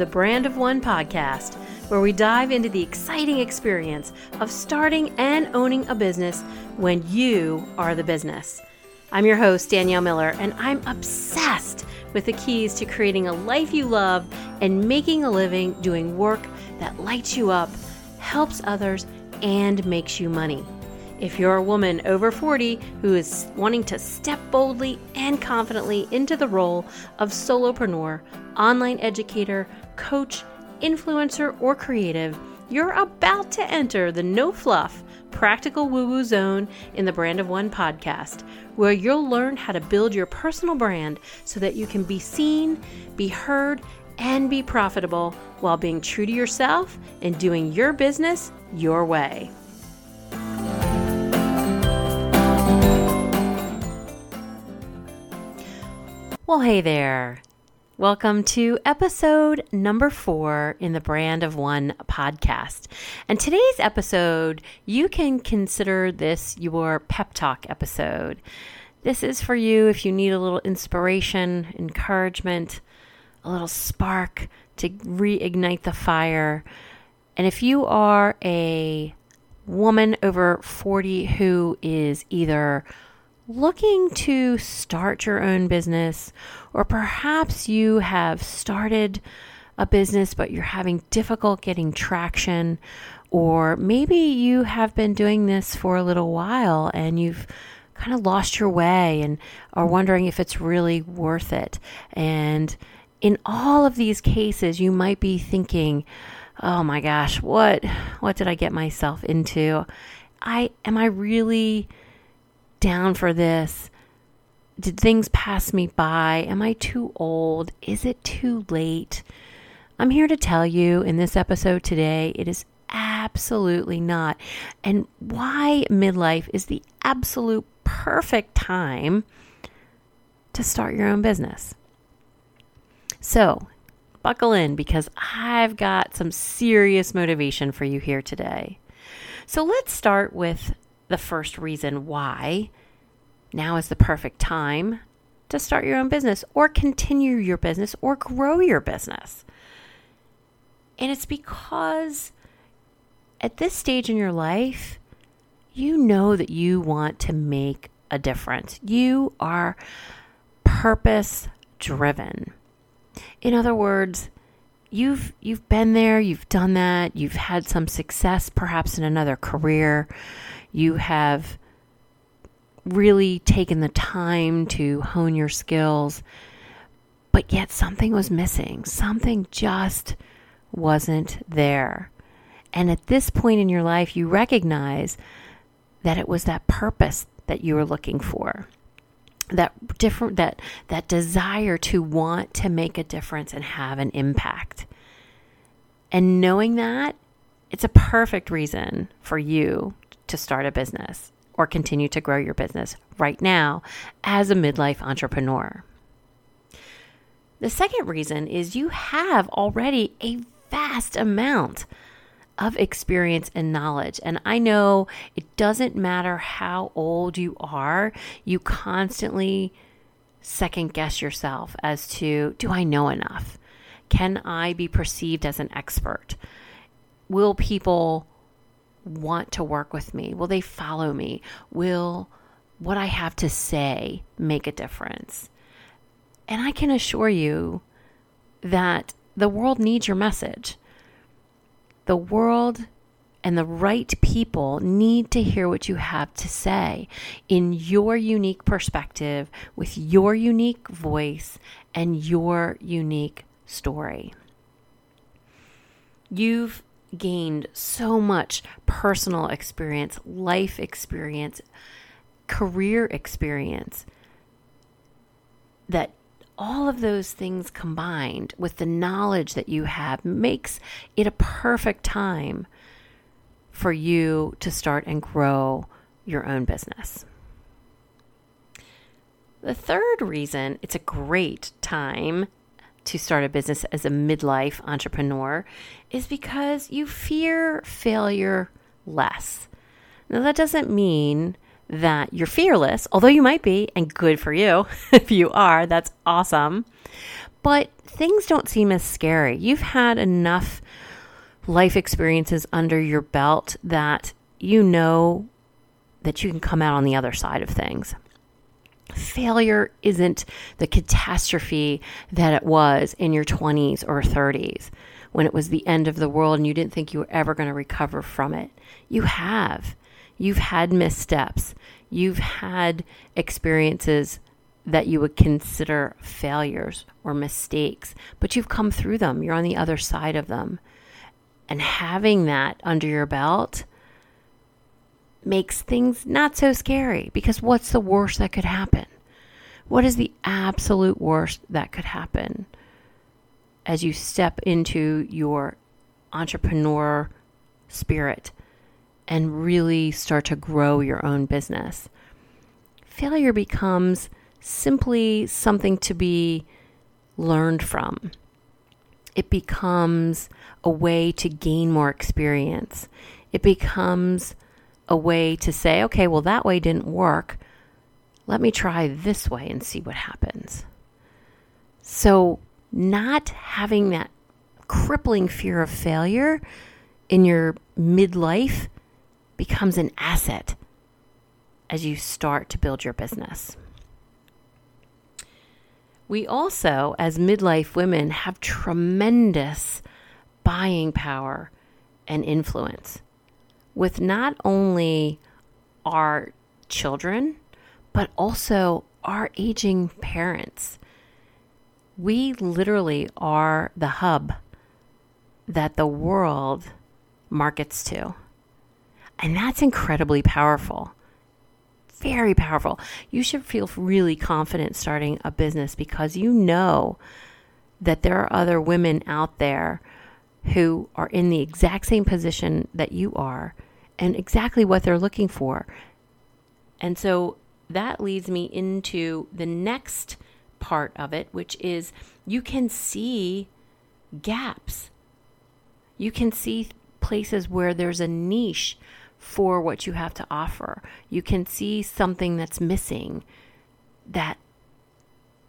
the Brand of One podcast, where we dive into the exciting experience of starting and owning a business when you are the business. I'm your host, Danielle Miller, and I'm obsessed with the keys to creating a life you love and making a living doing work that lights you up, helps others, and makes you money. If you're a woman over 40 who is wanting to step boldly and confidently into the role of solopreneur, online educator, coach, influencer, or creative, you're about to enter the no fluff, practical woo woo zone in the Brand of One podcast, where you'll learn how to build your personal brand so that you can be seen, be heard, and be profitable while being true to yourself and doing your business your way. Well, hey there. Welcome to episode number four in the Brand of One podcast. And today's episode, you can consider this your pep talk episode. This is for you if you need a little inspiration, encouragement, a little spark to reignite the fire. And if you are a woman over 40 who is either looking to start your own business, or perhaps you have started a business but you're having difficult getting traction, or maybe you have been doing this for a little while and you've kind of lost your way and are wondering if it's really worth it. And in all of these cases, you might be thinking, "Oh my gosh, what what did I get myself into? I am I really down for this? Did things pass me by? Am I too old? Is it too late? I'm here to tell you in this episode today, it is absolutely not. And why midlife is the absolute perfect time to start your own business. So, buckle in because I've got some serious motivation for you here today. So, let's start with the first reason why now is the perfect time to start your own business or continue your business or grow your business. And it's because at this stage in your life, you know that you want to make a difference. You are purpose driven. In other words, you've you've been there, you've done that, you've had some success perhaps in another career you have really taken the time to hone your skills, but yet something was missing. Something just wasn't there. And at this point in your life, you recognize that it was that purpose that you were looking for. That different that that desire to want to make a difference and have an impact. And knowing that, it's a perfect reason for you to start a business or continue to grow your business right now as a midlife entrepreneur. The second reason is you have already a vast amount of experience and knowledge. And I know it doesn't matter how old you are, you constantly second guess yourself as to do I know enough? Can I be perceived as an expert? Will people want to work with me? Will they follow me? Will what I have to say make a difference? And I can assure you that the world needs your message. The world and the right people need to hear what you have to say in your unique perspective, with your unique voice, and your unique story. You've gained so much personal experience, life experience, career experience that all of those things combined with the knowledge that you have makes it a perfect time for you to start and grow your own business. The third reason it's a great time to start a business as a midlife entrepreneur is because you fear failure less. Now, that doesn't mean that you're fearless, although you might be, and good for you if you are. That's awesome. but things don't seem as scary. You've had enough life experiences under your belt that you know that you can come out on the other side of things. Failure isn't the catastrophe that it was in your 20s or 30s when it was the end of the world and you didn't think you were ever going to recover from it. You have. You've had missteps. You've had experiences that you would consider failures or mistakes, but you've come through them. You're on the other side of them. And having that under your belt makes things not so scary because what's the worst that could happen? What is the absolute worst that could happen as you step into your entrepreneur spirit and really start to grow your own business? Failure becomes simply something to be learned from. It becomes a way to gain more experience. It becomes a way to say, okay, well, that way didn't work. Let me try this way and see what happens. So, not having that crippling fear of failure in your midlife becomes an asset as you start to build your business. We also, as midlife women, have tremendous buying power and influence with not only our children, but also our aging parents. We literally are the hub that the world markets to. And that's incredibly powerful. Very powerful. You should feel really confident starting a business because you know that there are other women out there who are in the exact same position that you are and exactly what they're looking for. And so that leads me into the next part of it, which is you can see gaps. You can see places where there's a niche for what you have to offer. You can see something that's missing that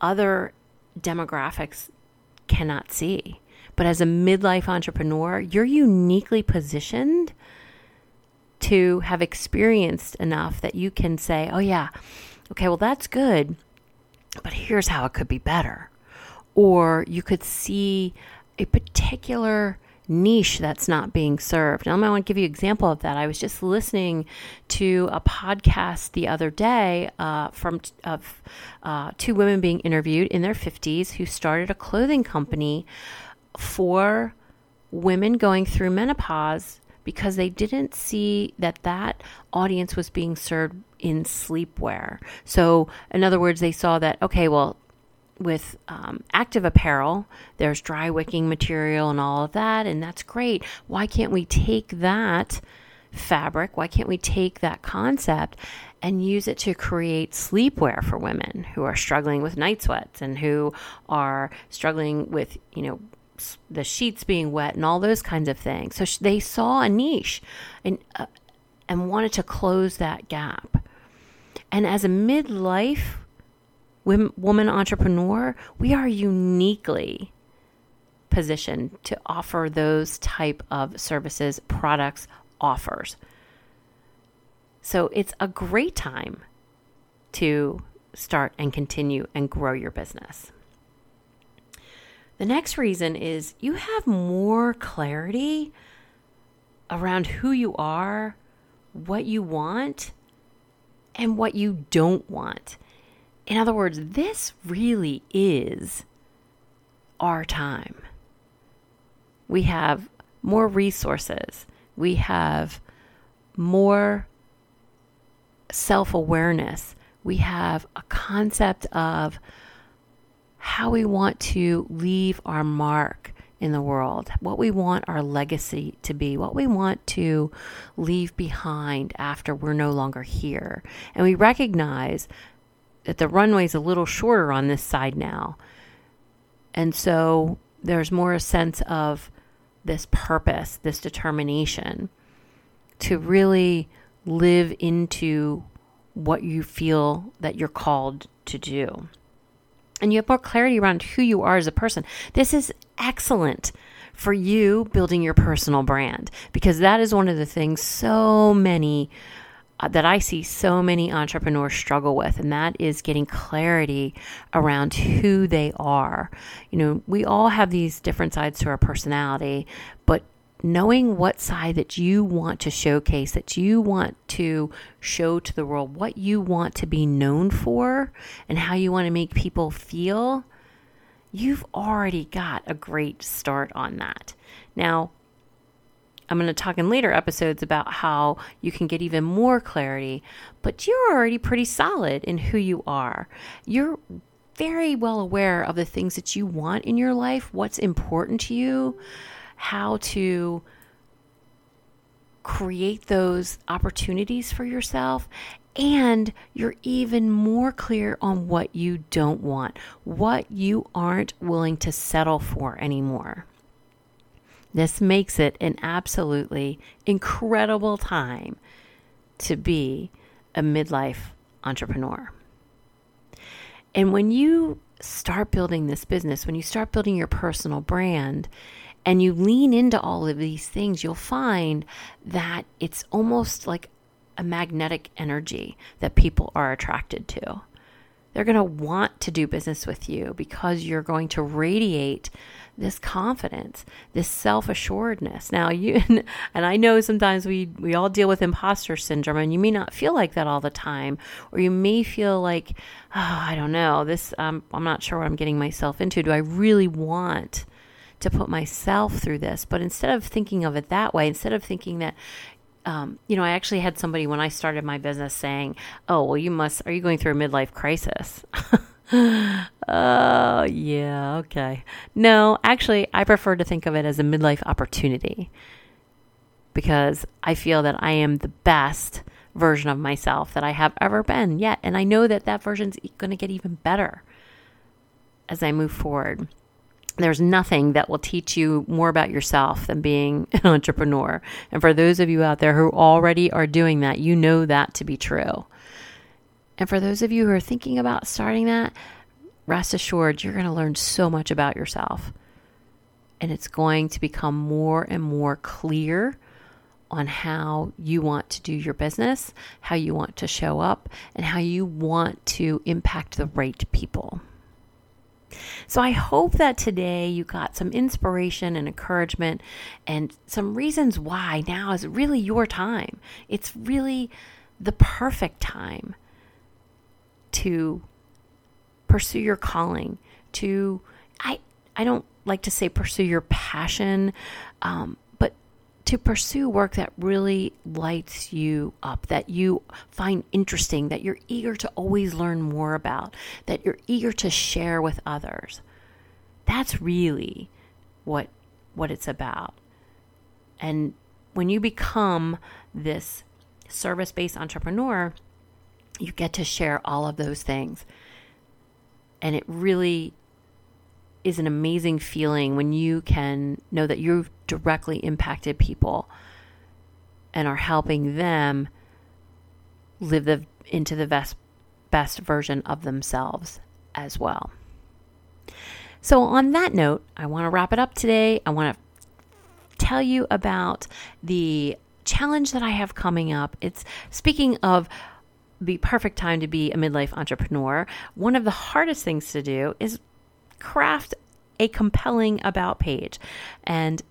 other demographics cannot see. But as a midlife entrepreneur, you're uniquely positioned to have experienced enough that you can say, oh, yeah, okay, well, that's good, but here's how it could be better. Or you could see a particular niche that's not being served. And I want to give you an example of that. I was just listening to a podcast the other day uh, from of uh, two women being interviewed in their 50s who started a clothing company for women going through menopause because they didn't see that that audience was being served in sleepwear. So, in other words, they saw that, okay, well, with um, active apparel, there's dry wicking material and all of that, and that's great. Why can't we take that fabric? Why can't we take that concept and use it to create sleepwear for women who are struggling with night sweats and who are struggling with, you know, the sheets being wet and all those kinds of things. So they saw a niche and uh, and wanted to close that gap. And as a midlife woman entrepreneur, we are uniquely positioned to offer those type of services, products, offers. So it's a great time to start and continue and grow your business. The next reason is you have more clarity around who you are, what you want, and what you don't want. In other words, this really is our time. We have more resources, we have more self awareness, we have a concept of how we want to leave our mark in the world, what we want our legacy to be, what we want to leave behind after we're no longer here. And we recognize that the runway's a little shorter on this side now. And so there's more a sense of this purpose, this determination to really live into what you feel that you're called to do. and you have more clarity around who you are as a person. This is excellent for you building your personal brand because that is one of the things so many Uh, that I see so many entrepreneurs struggle with, and that is getting clarity around who they are. You know, we all have these different sides to our personality, but knowing what side that you want to showcase, that you want to show to the world, what you want to be known for, and how you want to make people feel, you've already got a great start on that. Now, I'm going to talk in later episodes about how you can get even more clarity, but you're already pretty solid in who you are. You're very well aware of the things that you want in your life, what's important to you, how to create those opportunities for yourself. And you're even more clear on what you don't want, what you aren't willing to settle for anymore. This makes it an absolutely incredible time to be a midlife entrepreneur. And when you start building this business, when you start building your personal brand, and you lean into all of these things, you'll find that it's almost like a magnetic energy that people are attracted to. They're going to want to do business with you because you're going to radiate this confidence, this self-assuredness. Now, you and I know sometimes we we all deal with imposter syndrome and you may not feel like that all the time or you may feel like, "Oh, I don't know. This um, I'm not sure what I'm getting myself into. Do I really want to put myself through this. But instead of thinking of it that way, instead of thinking that, um, you know, I actually had somebody when I started my business saying, "Oh, well, you must. Are you going through a midlife crisis?" Oh, yeah, okay. No, actually, I prefer to think of it as a midlife opportunity because I feel that I am the best version of myself that I have ever been yet. And I know that that version's going to get even better as I move forward there's nothing that will teach you more about yourself than being an entrepreneur. And for those of you out there who already are doing that, you know that to be true. And for those of you who are thinking about starting that, rest assured you're going to learn so much about yourself. And it's going to become more and more clear on how you want to do your business, how you want to show up, and how you want to impact the right people. So I hope that today you got some inspiration and encouragement and some reasons why now is really your time. It's really the perfect time to pursue your calling, to I I don't like to say pursue your passion, um, to pursue work that really lights you up, that you find interesting, that you're eager to always learn more about, that you're eager to share with others. That's really what what it's about. And when you become this service-based entrepreneur, you get to share all of those things. And it really is an amazing feeling when you can know that you've directly impacted people and are helping them live the, into the best, best version of themselves as well. So, on that note, I want to wrap it up today. I want to tell you about the challenge that I have coming up. It's speaking of the perfect time to be a midlife entrepreneur. One of the hardest things to do is craft a compelling about page. And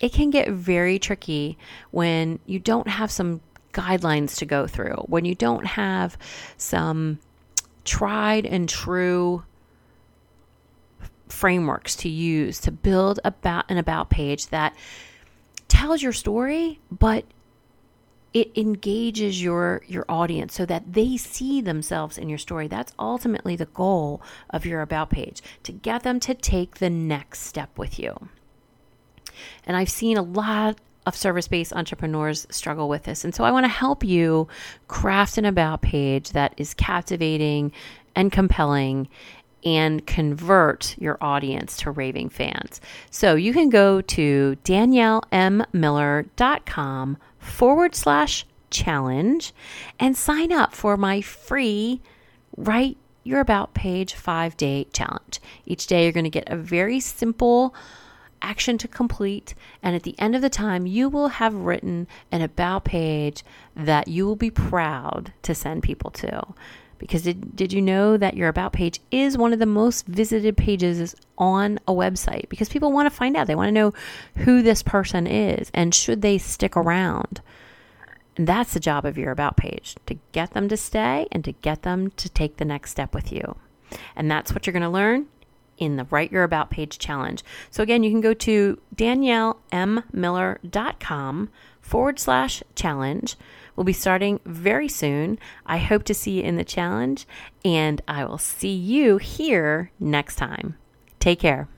it can get very tricky when you don't have some guidelines to go through, when you don't have some tried and true frameworks to use to build about an about page that tells your story but it engages your your audience so that they see themselves in your story. That's ultimately the goal of your about page to get them to take the next step with you. And i've seen a lot of service-based entrepreneurs struggle with this. And so i want to help you craft an about page that is captivating and compelling and convert your audience to raving fans. So you can go to daniellemmiller.com forward slash challenge and sign up for my free Write Your About Page five day challenge. Each day, you're going to get a very simple action to complete. And at the end of the time, you will have written an About page that you will be proud to send people to. Because did, did you know that your About page is one of the most visited pages on a website? Because people want to find out, they want to know who this person is and should they stick around. And that's the job of your About page to get them to stay and to get them to take the next step with you. And that's what you're going to learn in the Write Your About page challenge. So, again, you can go to daniellemmiller.com forward slash challenge. We'll be starting very soon. I hope to see you in the challenge, and I will see you here next time. Take care.